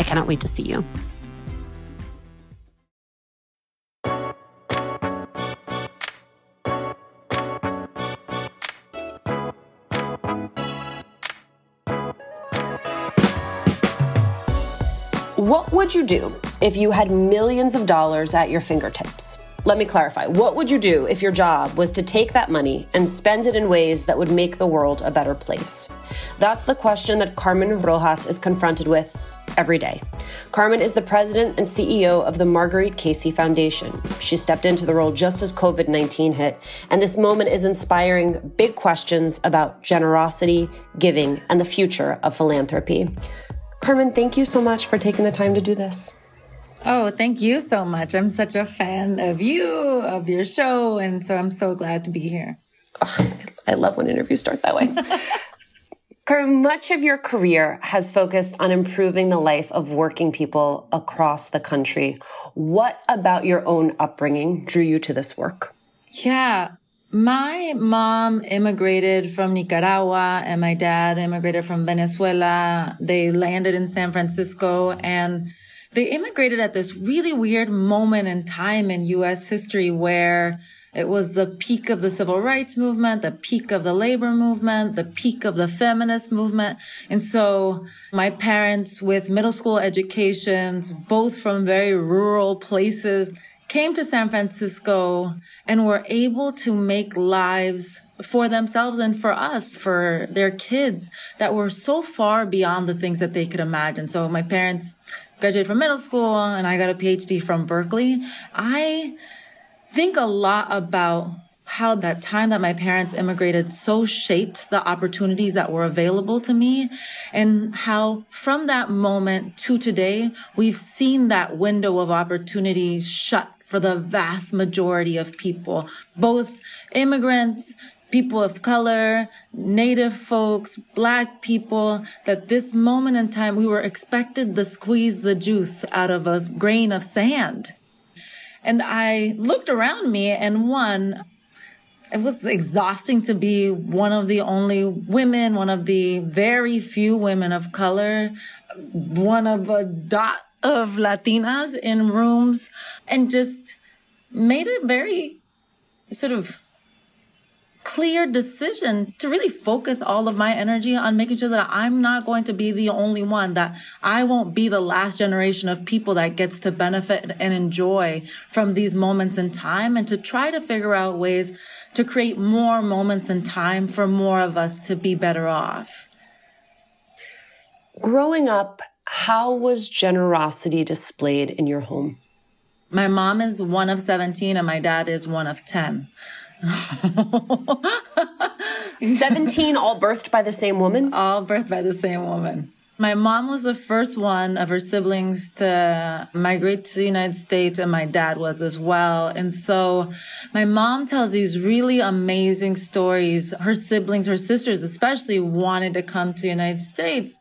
I cannot wait to see you. What would you do if you had millions of dollars at your fingertips? Let me clarify. What would you do if your job was to take that money and spend it in ways that would make the world a better place? That's the question that Carmen Rojas is confronted with every day. Carmen is the president and CEO of the Marguerite Casey Foundation. She stepped into the role just as COVID 19 hit, and this moment is inspiring big questions about generosity, giving, and the future of philanthropy. Carmen, thank you so much for taking the time to do this. Oh, thank you so much. I'm such a fan of you, of your show, and so I'm so glad to be here. Oh, I love when interviews start that way. much of your career has focused on improving the life of working people across the country. What about your own upbringing drew you to this work? Yeah. My mom immigrated from Nicaragua and my dad immigrated from Venezuela. They landed in San Francisco and they immigrated at this really weird moment in time in U.S. history where it was the peak of the civil rights movement, the peak of the labor movement, the peak of the feminist movement. And so my parents with middle school educations, both from very rural places, came to San Francisco and were able to make lives for themselves and for us, for their kids that were so far beyond the things that they could imagine. So my parents graduated from middle school and I got a PhD from Berkeley. I think a lot about how that time that my parents immigrated so shaped the opportunities that were available to me and how from that moment to today, we've seen that window of opportunity shut for the vast majority of people, both immigrants, people of color, native folks, black people, that this moment in time we were expected to squeeze the juice out of a grain of sand. And I looked around me and one, it was exhausting to be one of the only women, one of the very few women of color, one of a dot of Latinas in rooms and just made it very sort of clear decision to really focus all of my energy on making sure that I'm not going to be the only one, that I won't be the last generation of people that gets to benefit and enjoy from these moments in time and to try to figure out ways to create more moments in time for more of us to be better off. Growing up, how was generosity displayed in your home? My mom is one of 17 and my dad is one of 10. 17 all birthed by the same woman? All birthed by the same woman. My mom was the first one of her siblings to migrate to the United States, and my dad was as well. And so my mom tells these really amazing stories. Her siblings, her sisters especially, wanted to come to the United States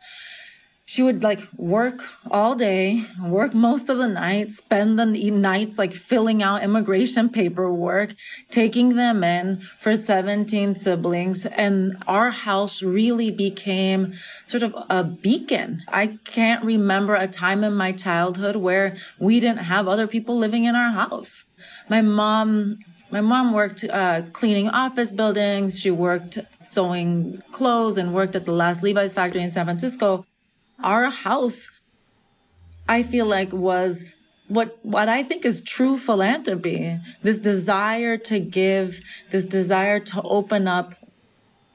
she would like work all day, work most of the night, spend the nights like filling out immigration paperwork, taking them in for 17 siblings. And our house really became sort of a beacon. I can't remember a time in my childhood where we didn't have other people living in our house. My mom my mom worked uh, cleaning office buildings. She worked sewing clothes and worked at the last Levi's factory in San Francisco our house, I feel like was what what I think is true philanthropy. This desire to give, this desire to open up.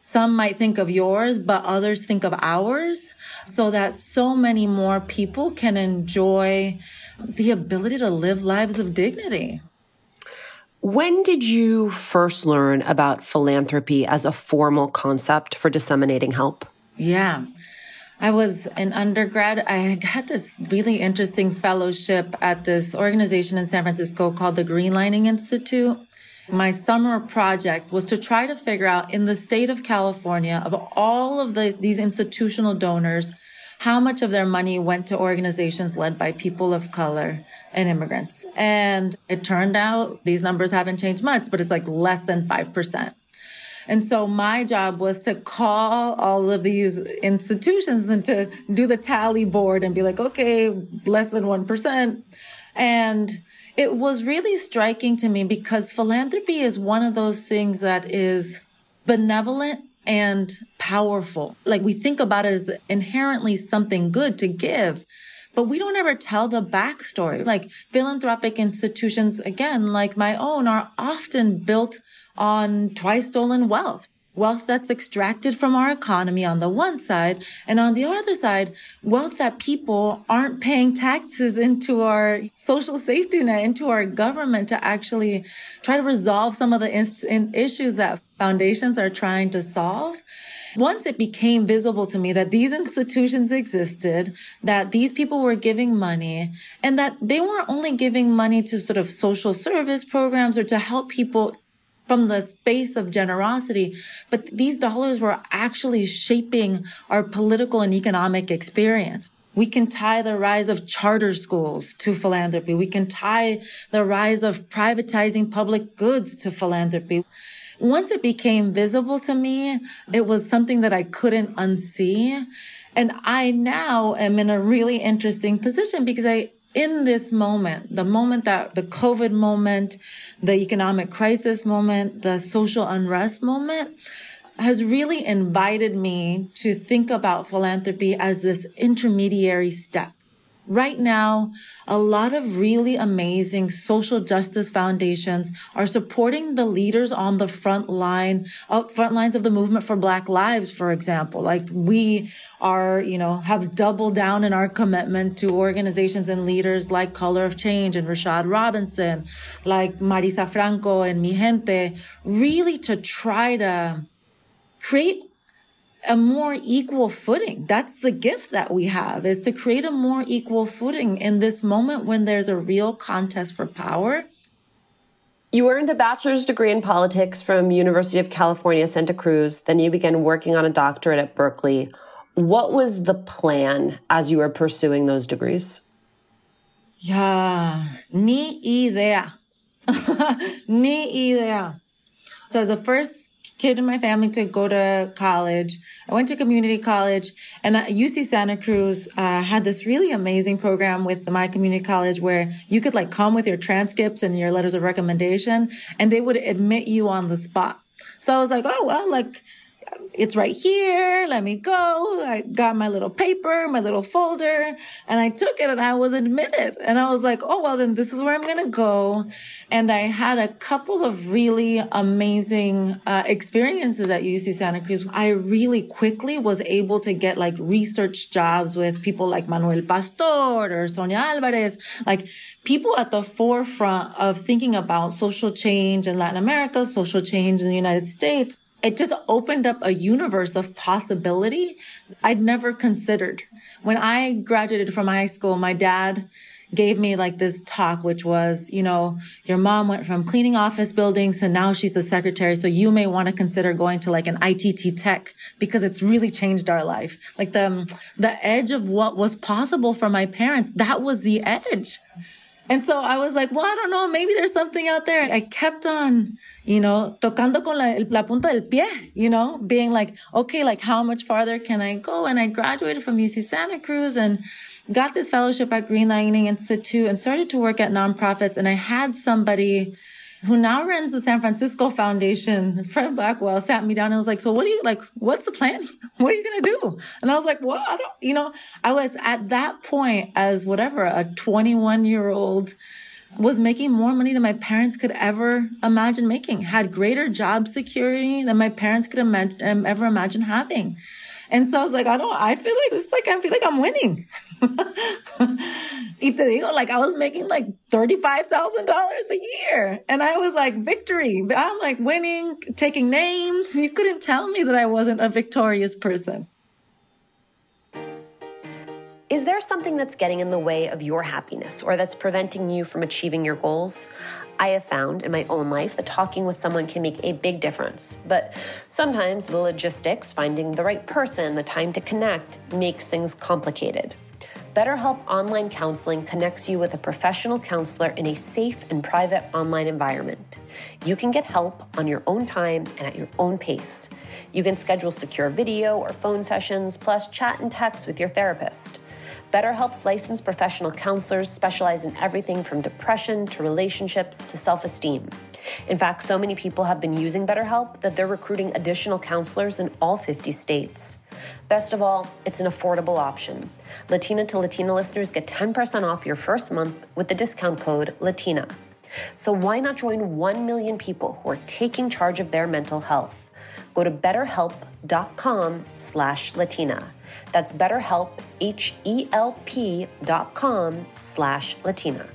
Some might think of yours, but others think of ours, so that so many more people can enjoy the ability to live lives of dignity. When did you first learn about philanthropy as a formal concept for disseminating help? Yeah. I was an undergrad. I got this really interesting fellowship at this organization in San Francisco called the Greenlining Institute. My summer project was to try to figure out in the state of California of all of these, these institutional donors, how much of their money went to organizations led by people of color and immigrants. And it turned out these numbers haven't changed much, but it's like less than 5%. And so my job was to call all of these institutions and to do the tally board and be like, okay, less than 1%. And it was really striking to me because philanthropy is one of those things that is benevolent and powerful. Like we think about it as inherently something good to give, but we don't ever tell the backstory. Like philanthropic institutions, again, like my own are often built on twice stolen wealth. Wealth that's extracted from our economy on the one side, and on the other side, wealth that people aren't paying taxes into our social safety net, into our government to actually try to resolve some of the inst- issues that foundations are trying to solve. Once it became visible to me that these institutions existed, that these people were giving money, and that they weren't only giving money to sort of social service programs or to help people from the space of generosity, but these dollars were actually shaping our political and economic experience. We can tie the rise of charter schools to philanthropy. We can tie the rise of privatizing public goods to philanthropy. Once it became visible to me, it was something that I couldn't unsee. And I now am in a really interesting position because I in this moment, the moment that the COVID moment, the economic crisis moment, the social unrest moment, has really invited me to think about philanthropy as this intermediary step Right now, a lot of really amazing social justice foundations are supporting the leaders on the front line, up front lines of the movement for Black Lives, for example. Like we are, you know, have doubled down in our commitment to organizations and leaders like Color of Change and Rashad Robinson, like Marisa Franco and Mijente, really to try to create a more equal footing. That's the gift that we have is to create a more equal footing in this moment when there's a real contest for power. You earned a bachelor's degree in politics from University of California, Santa Cruz. Then you began working on a doctorate at Berkeley. What was the plan as you were pursuing those degrees? Yeah, ni idea. ni idea. So the first kid in my family to go to college. I went to community college and UC Santa Cruz uh, had this really amazing program with my community college where you could like come with your transcripts and your letters of recommendation and they would admit you on the spot. So I was like, oh, well, like, it's right here. Let me go. I got my little paper, my little folder, and I took it and I was admitted. And I was like, oh, well, then this is where I'm going to go. And I had a couple of really amazing uh, experiences at UC Santa Cruz. I really quickly was able to get like research jobs with people like Manuel Pastor or Sonia Alvarez, like people at the forefront of thinking about social change in Latin America, social change in the United States it just opened up a universe of possibility I'd never considered. When I graduated from high school, my dad gave me like this talk, which was, you know, your mom went from cleaning office buildings to now she's a secretary. So you may want to consider going to like an ITT tech because it's really changed our life. Like the, the edge of what was possible for my parents, that was the edge. And so I was like, well, I don't know. Maybe there's something out there. I kept on, you know, tocando con la, la punta del pie, you know, being like, okay, like how much farther can I go? And I graduated from UC Santa Cruz and got this fellowship at Greenlining Institute and started to work at nonprofits. And I had somebody who now runs the San Francisco Foundation, Fred Blackwell, sat me down and was like, so what are you like, what's the plan? What are you going to do? And I was like, well, I don't, you know, I was at that point as whatever, a 21 year old was making more money than my parents could ever imagine making, had greater job security than my parents could imagine, ever imagine having. And so I was like, I don't, I feel like it's like, I feel like I'm winning. y te digo, like I was making like $35,000 a year. And I was like, victory. I'm like winning, taking names. You couldn't tell me that I wasn't a victorious person. Is there something that's getting in the way of your happiness or that's preventing you from achieving your goals? I have found in my own life that talking with someone can make a big difference. But sometimes the logistics, finding the right person, the time to connect, makes things complicated. BetterHelp Online Counseling connects you with a professional counselor in a safe and private online environment. You can get help on your own time and at your own pace. You can schedule secure video or phone sessions, plus chat and text with your therapist. BetterHelp's licensed professional counselors specialize in everything from depression to relationships to self esteem. In fact, so many people have been using BetterHelp that they're recruiting additional counselors in all 50 states. Best of all, it's an affordable option. Latina to Latina listeners get 10% off your first month with the discount code LATINA. So why not join 1 million people who are taking charge of their mental health? Go to betterhelp.com slash Latina. That's betterhelp, H-E-L-P dot com slash Latina.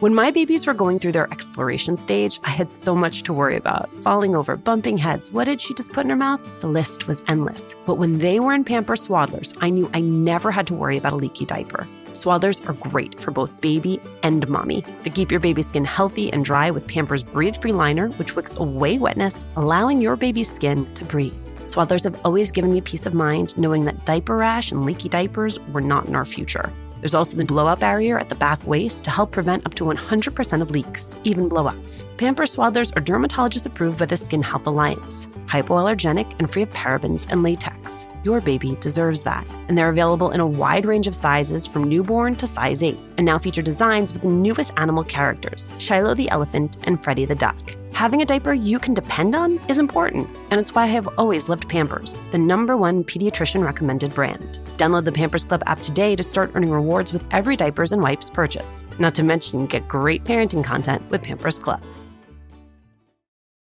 When my babies were going through their exploration stage, I had so much to worry about. Falling over, bumping heads. What did she just put in her mouth? The list was endless. But when they were in Pamper Swaddlers, I knew I never had to worry about a leaky diaper. Swaddlers are great for both baby and mommy. They keep your baby's skin healthy and dry with Pampers Breathe Free Liner, which wicks away wetness, allowing your baby's skin to breathe. Swaddlers have always given me peace of mind knowing that diaper rash and leaky diapers were not in our future. There's also the blowout barrier at the back waist to help prevent up to 100% of leaks, even blowouts. Pampers Swaddlers are dermatologist approved by the Skin Health Alliance, hypoallergenic and free of parabens and latex. Your baby deserves that. And they're available in a wide range of sizes from newborn to size 8, and now feature designs with the newest animal characters Shiloh the elephant and Freddie the duck. Having a diaper you can depend on is important, and it's why I have always loved Pampers, the number one pediatrician recommended brand. Download the Pampers Club app today to start earning rewards with every diapers and wipes purchase. Not to mention, get great parenting content with Pampers Club.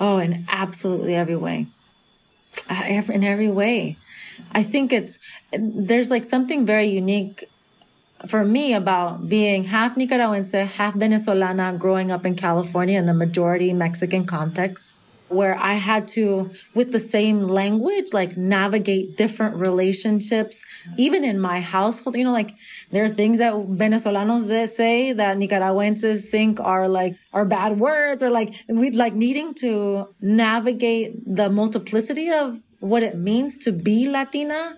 Oh, in absolutely every way. In every way. I think it's, there's like something very unique for me about being half Nicaragüense, half Venezolana, growing up in California in the majority Mexican context. where I had to, with the same language, like navigate different relationships, even in my household. You know, like there are things that Venezolanos say that Nicaraguenses think are like, are bad words or like, we like needing to navigate the multiplicity of what it means to be Latina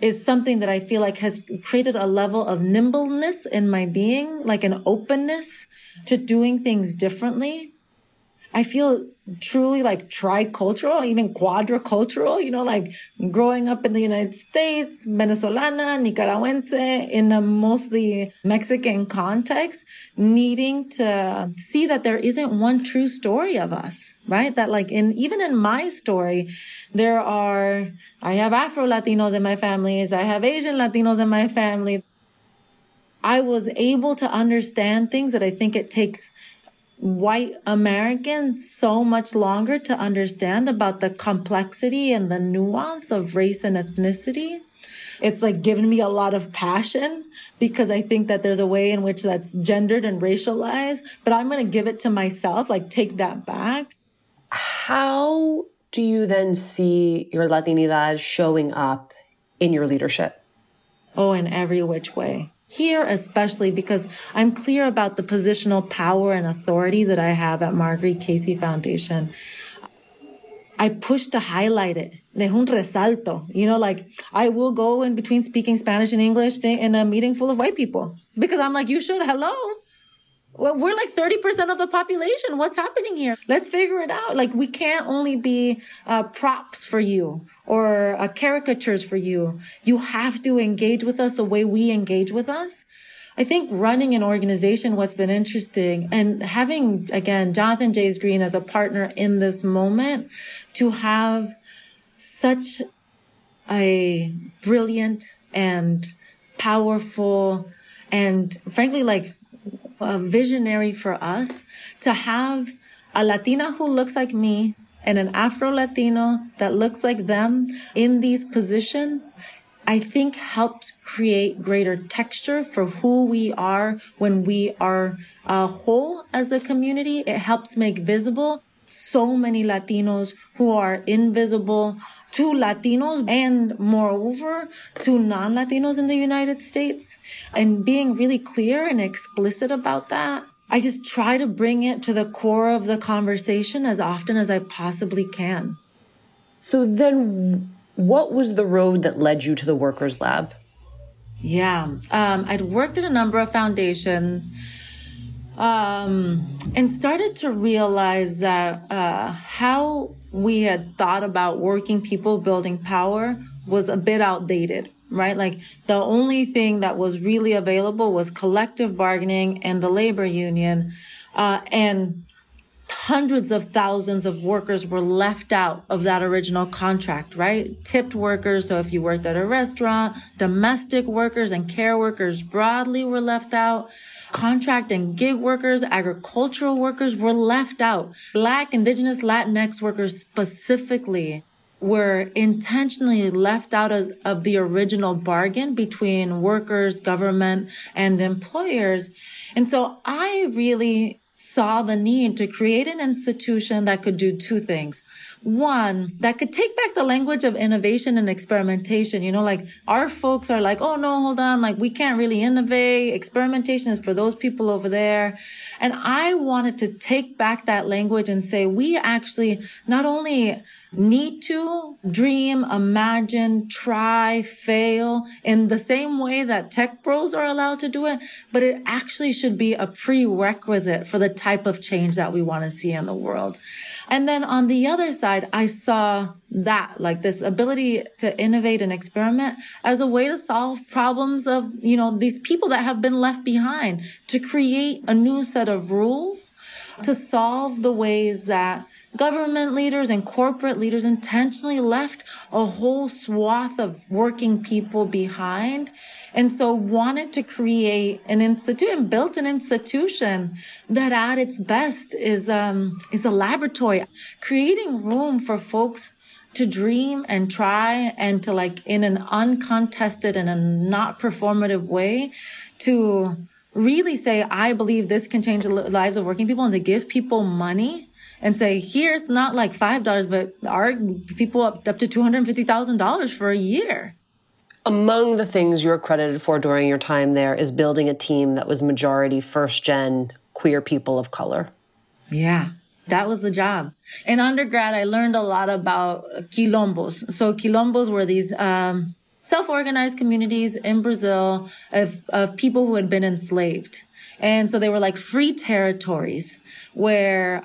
is something that I feel like has created a level of nimbleness in my being, like an openness to doing things differently. I feel truly like tricultural, even quadricultural, you know, like growing up in the United States, Venezolana, Nicaraguense, in a mostly Mexican context, needing to see that there isn't one true story of us, right? That like in, even in my story, there are, I have Afro Latinos in my families. I have Asian Latinos in my family. I was able to understand things that I think it takes white Americans so much longer to understand about the complexity and the nuance of race and ethnicity. It's like given me a lot of passion because I think that there's a way in which that's gendered and racialized, but I'm going to give it to myself, like take that back. How do you then see your Latinidad showing up in your leadership? Oh, in every which way here especially because I'm clear about the positional power and authority that I have at Marguerite Casey Foundation. I push to highlight it. De un resalto. You know, like I will go in between speaking Spanish and English in a meeting full of white people because I'm like, you should. Hello. Well, we're like 30% of the population. What's happening here? Let's figure it out. Like we can't only be uh, props for you or uh, caricatures for you. You have to engage with us the way we engage with us. I think running an organization, what's been interesting and having, again, Jonathan Jayes-Green as a partner in this moment to have such a brilliant and powerful and frankly, like a visionary for us to have a Latina who looks like me and an Afro Latino that looks like them in these positions, I think helps create greater texture for who we are when we are a whole as a community. It helps make visible so many Latinos who are invisible to Latinos and moreover to non-Latinos in the United States and being really clear and explicit about that. I just try to bring it to the core of the conversation as often as I possibly can. So then what was the road that led you to the Workers Lab? Yeah. Um, I'd worked at a number of foundations um, and started to realize that uh, how we had thought about working people building power was a bit outdated, right? Like the only thing that was really available was collective bargaining and the labor union. Uh, and hundreds of thousands of workers were left out of that original contract, right? Tipped workers. So if you worked at a restaurant, domestic workers and care workers broadly were left out. Contract and gig workers, agricultural workers were left out. Black, indigenous, Latinx workers specifically were intentionally left out of, of the original bargain between workers, government, and employers. And so I really saw the need to create an institution that could do two things. One, that could take back the language of innovation and experimentation. You know, like our folks are like, oh no, hold on. Like we can't really innovate. Experimentation is for those people over there. And I wanted to take back that language and say, we actually not only need to dream, imagine, try, fail in the same way that tech bros are allowed to do it, but it actually should be a prerequisite for the type of change that we want to see in the world. And then on the other side, I saw that, like this ability to innovate and experiment as a way to solve problems of, you know, these people that have been left behind, to create a new set of rules, to solve the ways that government leaders and corporate leaders intentionally left a whole swath of working people behind. And so wanted to create an institute and built an institution that at its best is, um, is a laboratory, creating room for folks to dream and try and to like in an uncontested and a not performative way to really say, I believe this can change the lives of working people and to give people money and say, here's not like $5, but our people up, up to $250,000 for a year. Among the things you're credited for during your time there is building a team that was majority first gen queer people of color. Yeah. That was the job. In undergrad, I learned a lot about quilombos. So quilombos were these um, self-organized communities in Brazil of, of people who had been enslaved. And so they were like free territories where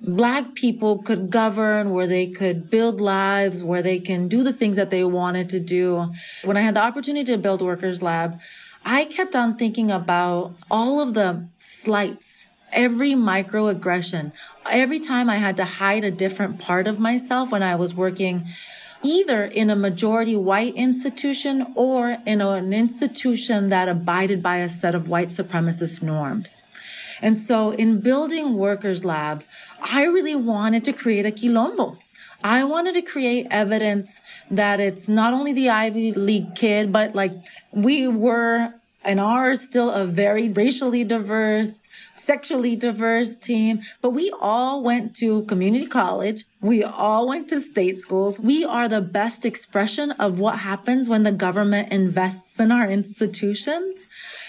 black people could govern, where they could build lives, where they can do the things that they wanted to do. When I had the opportunity to build Workers Lab, I kept on thinking about all of the slights every microaggression. Every time I had to hide a different part of myself when I was working either in a majority white institution or in an institution that abided by a set of white supremacist norms. And so in building Workers Lab, I really wanted to create a quilombo. I wanted to create evidence that it's not only the Ivy League kid, but like we were and are still a very racially diverse, sexually diverse team, but we all went to community college. We all went to state schools. We are the best expression of what happens when the government invests in our institutions.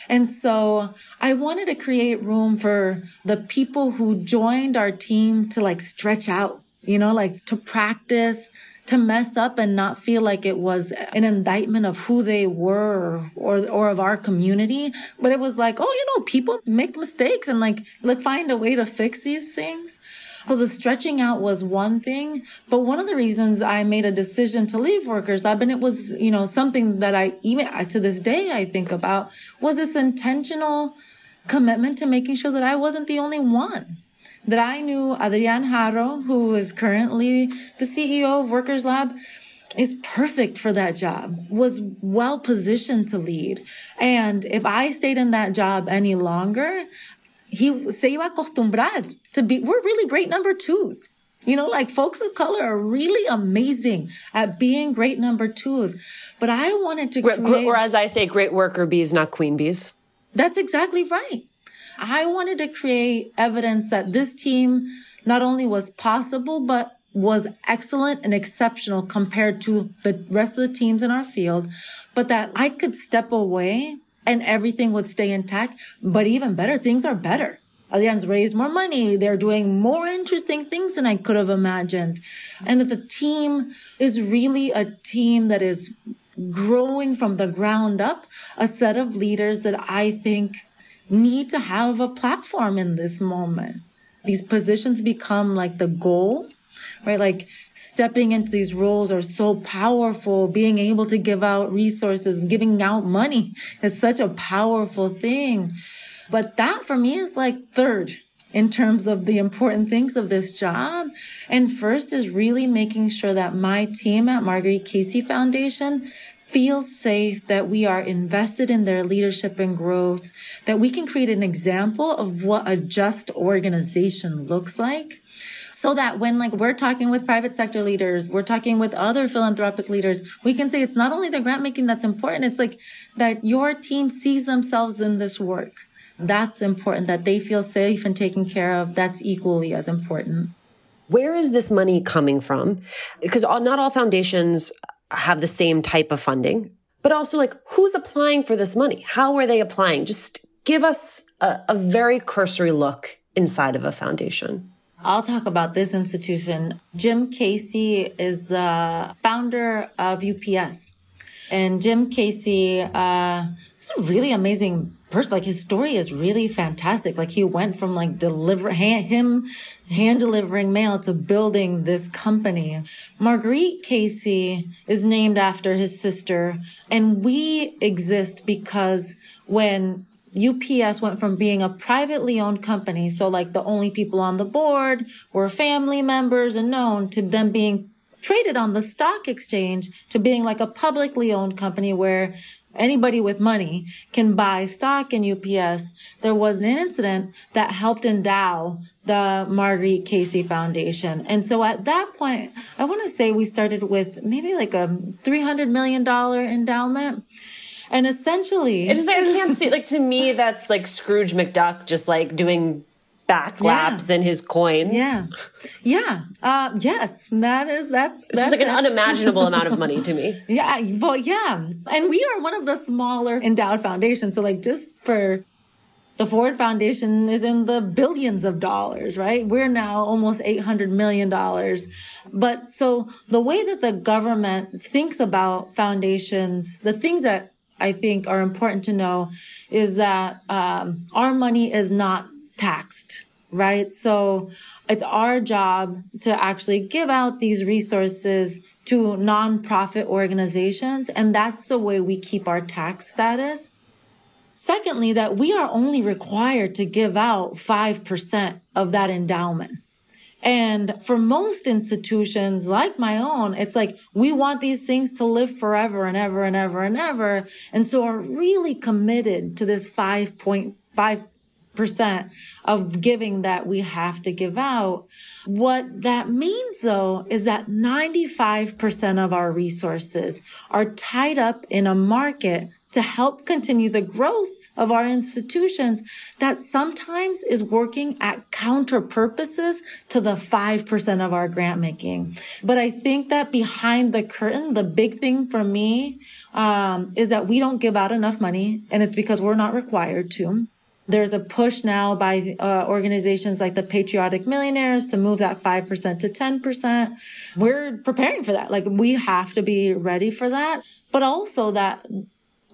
And so I wanted to create room for the people who joined our team to like stretch out, you know, like to practice, to mess up and not feel like it was an indictment of who they were or, or of our community. But it was like, oh, you know, people make mistakes and like, let's find a way to fix these things. So the stretching out was one thing, but one of the reasons I made a decision to leave Workers Lab, and it was, you know, something that I even to this day I think about was this intentional commitment to making sure that I wasn't the only one that I knew Adrian Haro, who is currently the CEO of Workers Lab, is perfect for that job, was well positioned to lead. And if I stayed in that job any longer, he se iba a acostumbrar to be, we're really great number twos. You know, like folks of color are really amazing at being great number twos. But I wanted to create. Or as I say, great worker bees, not queen bees. That's exactly right. I wanted to create evidence that this team not only was possible, but was excellent and exceptional compared to the rest of the teams in our field, but that I could step away and everything would stay intact. But even better, things are better. Adrian's raised more money. They're doing more interesting things than I could have imagined. And that the team is really a team that is growing from the ground up, a set of leaders that I think need to have a platform in this moment. These positions become like the goal, right? Like stepping into these roles are so powerful. Being able to give out resources, giving out money is such a powerful thing. But that for me is like third in terms of the important things of this job. And first is really making sure that my team at Marguerite Casey Foundation feel safe, that we are invested in their leadership and growth, that we can create an example of what a just organization looks like. So that when like we're talking with private sector leaders, we're talking with other philanthropic leaders, we can say it's not only the grant making that's important, it's like that your team sees themselves in this work. That's important, that they feel safe and taken care of. That's equally as important. Where is this money coming from? Because not all foundations have the same type of funding, but also like who's applying for this money? How are they applying? Just give us a, a very cursory look inside of a foundation. I'll talk about this institution. Jim Casey is the founder of UPS. And Jim Casey uh, is a really amazing person. Like his story is really fantastic. Like he went from like deliver him hand delivering mail to building this company. Marguerite Casey is named after his sister, and we exist because when UPS went from being a privately owned company, so like the only people on the board were family members and known, to them being traded on the stock exchange to being like a publicly owned company where anybody with money can buy stock in UPS. There was an incident that helped endow the Marguerite Casey Foundation. And so at that point, I want to say we started with maybe like a $300 million endowment. And essentially, it's just like I can't see. Like to me, that's like Scrooge McDuck, just like doing backflaps yeah. and his coins. Yeah. Yeah. Uh, yes. That is, that's, it's that's like an unimaginable amount of money to me. Yeah. Well, yeah. And we are one of the smaller endowed foundations. So like just for the Ford Foundation is in the billions of dollars, right? We're now almost $800 million. But so the way that the government thinks about foundations, the things that I think are important to know is that um, our money is not taxed right? So it's our job to actually give out these resources to nonprofit organizations. And that's the way we keep our tax status. Secondly, that we are only required to give out 5% of that endowment. And for most institutions like my own, it's like we want these things to live forever and ever and ever and ever. And so are really committed to this 5.5% of giving that we have to give out. What that means though is that 95% of our resources are tied up in a market to help continue the growth of our institutions that sometimes is working at counter purposes to the 5% of our grant making. But I think that behind the curtain, the big thing for me, um, is that we don't give out enough money and it's because we're not required to. There's a push now by uh, organizations like the Patriotic Millionaires to move that 5% to 10%. We're preparing for that. Like we have to be ready for that. But also that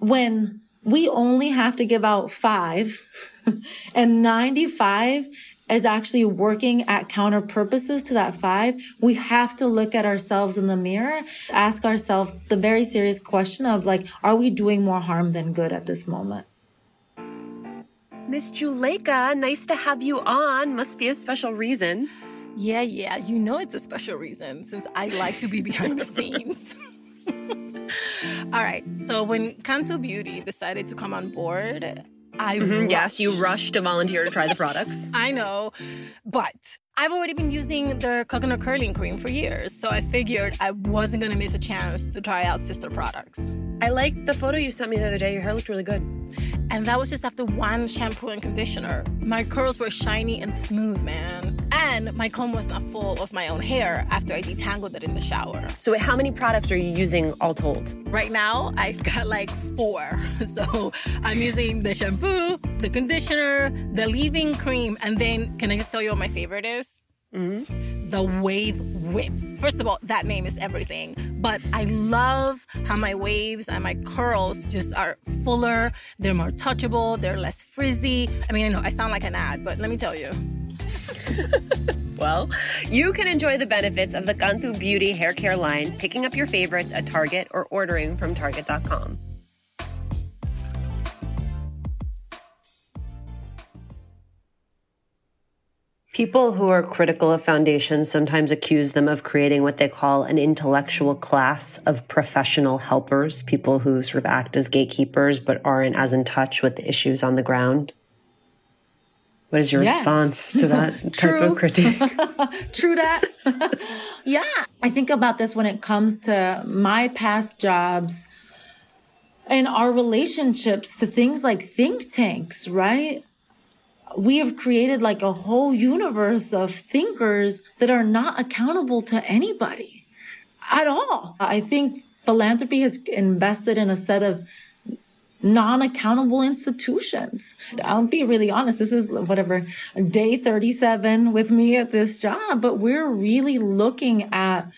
when we only have to give out five and 95 is actually working at counter purposes to that five, we have to look at ourselves in the mirror, ask ourselves the very serious question of like, are we doing more harm than good at this moment? Miss Juleka, nice to have you on. Must be a special reason. Yeah, yeah, you know it's a special reason since I like to be behind the scenes. All right. So when Cantu Beauty decided to come on board, I mm-hmm, yes, you rushed to volunteer to try the products. I know, but I've already been using their coconut curling cream for years, so I figured I wasn't gonna miss a chance to try out sister products. I liked the photo you sent me the other day. Your hair looked really good. And that was just after one shampoo and conditioner. My curls were shiny and smooth, man. And my comb was not full of my own hair after I detangled it in the shower. So, how many products are you using all told? Right now, I've got like four. So, I'm using the shampoo, the conditioner, the leave-in cream, and then can I just tell you what my favorite is? Mm-hmm. The Wave Whip. First of all, that name is everything. But I love how my waves and my curls just are fuller. They're more touchable. They're less frizzy. I mean, I know I sound like an ad, but let me tell you. well, you can enjoy the benefits of the Cantu Beauty hair care line picking up your favorites at Target or ordering from Target.com. People who are critical of foundations sometimes accuse them of creating what they call an intellectual class of professional helpers, people who sort of act as gatekeepers but aren't as in touch with the issues on the ground. What is your yes. response to that type of critique? True that. yeah. I think about this when it comes to my past jobs and our relationships to things like think tanks, right? We have created like a whole universe of thinkers that are not accountable to anybody at all. I think philanthropy has invested in a set of non-accountable institutions. I'll be really honest. This is whatever day 37 with me at this job, but we're really looking at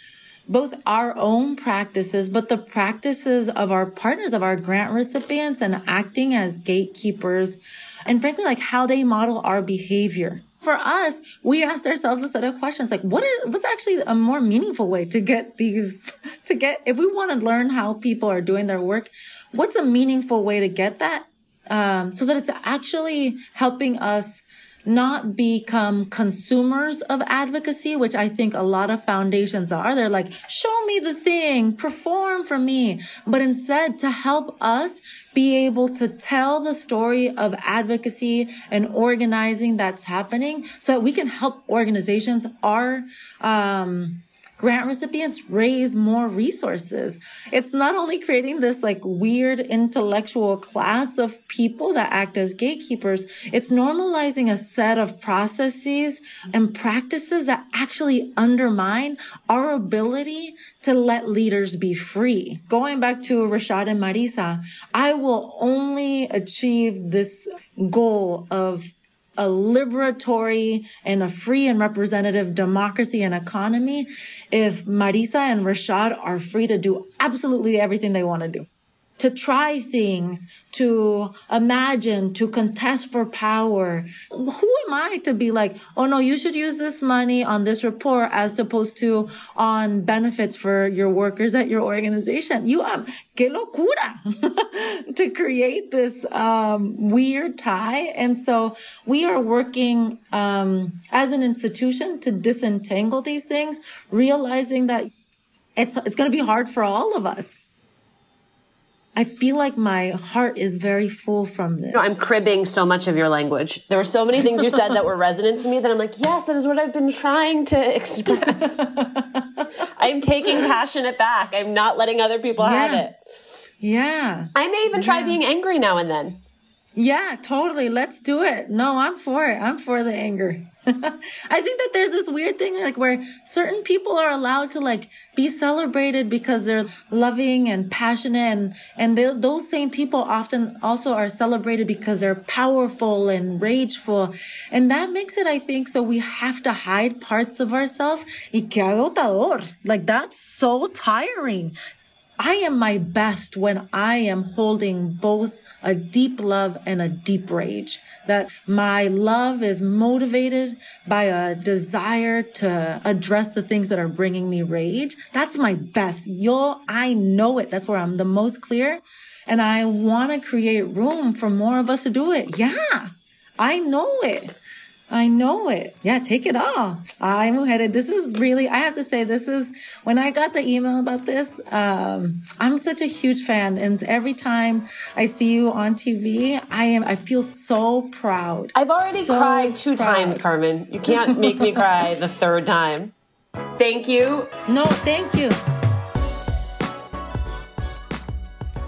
both our own practices, but the practices of our partners, of our grant recipients and acting as gatekeepers and frankly, like how they model our behavior. For us, we asked ourselves a set of questions like, what are, what's actually a more meaningful way to get these, to get, if we want to learn how people are doing their work, what's a meaningful way to get that? Um, so that it's actually helping us not become consumers of advocacy, which I think a lot of foundations are. They're like, show me the thing, perform for me, but instead to help us be able to tell the story of advocacy and organizing that's happening so that we can help organizations, our, um, grant recipients raise more resources. It's not only creating this like weird intellectual class of people that act as gatekeepers, it's normalizing a set of processes and practices that actually undermine our ability to let leaders be free. Going back to Rashad and Marisa, I will only achieve this goal of a liberatory and a free and representative democracy and economy if Marisa and Rashad are free to do absolutely everything they want to do to try things, to imagine, to contest for power. Who am I to be like, oh no, you should use this money on this report as opposed to on benefits for your workers at your organization? You have, que locura to create this, um, weird tie. And so we are working, um, as an institution to disentangle these things, realizing that it's, it's going to be hard for all of us. I feel like my heart is very full from this. No, I'm cribbing so much of your language. There were so many things you said that were resonant to me that I'm like, yes, that is what I've been trying to express. I'm taking passionate back. I'm not letting other people yeah. have it. Yeah. I may even try Yeah. being angry now and then. Yeah, totally. Let's do it. No, I'm for it. I'm for the anger. I think that there's this weird thing like where certain people are allowed to like be celebrated because they're loving and passionate and, and they, those same people often also are celebrated because they're powerful and rageful. And that makes it, I think, so we have to hide parts of ourselves. Y que agotador. Like that's so tiring. I am my best when I am holding both a deep love and a deep rage. That my love is motivated by a desire to address the things that are bringing me rage. That's my best. Yo, I know it. That's where I'm the most clear. And I want to create room for more of us to do it. Yeah, I know it. I know it. Yeah, take it all. Ay, mujeres, this is really, I have to say, this is, when I got the email about this, um, I'm such a huge fan. And every time I see you on TV, I am, I feel so proud. I've already So cried two proud. times, Carmen. You can't make me cry the third time. Thank you. No, thank you.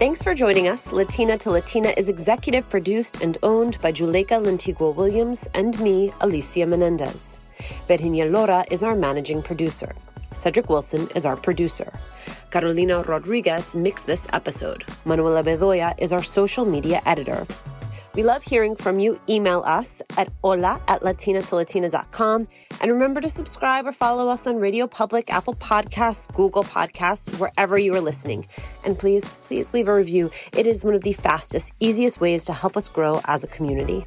Thanks for joining us. Latina to Latina is executive produced and owned by Juleka Lantigua Williams and me, Alicia Menendez. Virginia Lora is our managing producer. Cedric Wilson is our producer. Carolina Rodriguez mixed this episode. Manuela Bedoya is our social media editor. We love hearing from you. Email us at hola at latinatolatina.com. And remember to subscribe or follow us on Radio Public, Apple Podcasts, Google Podcasts, wherever you are listening. And please, please leave a review. It is one of the fastest, easiest ways to help us grow as a community.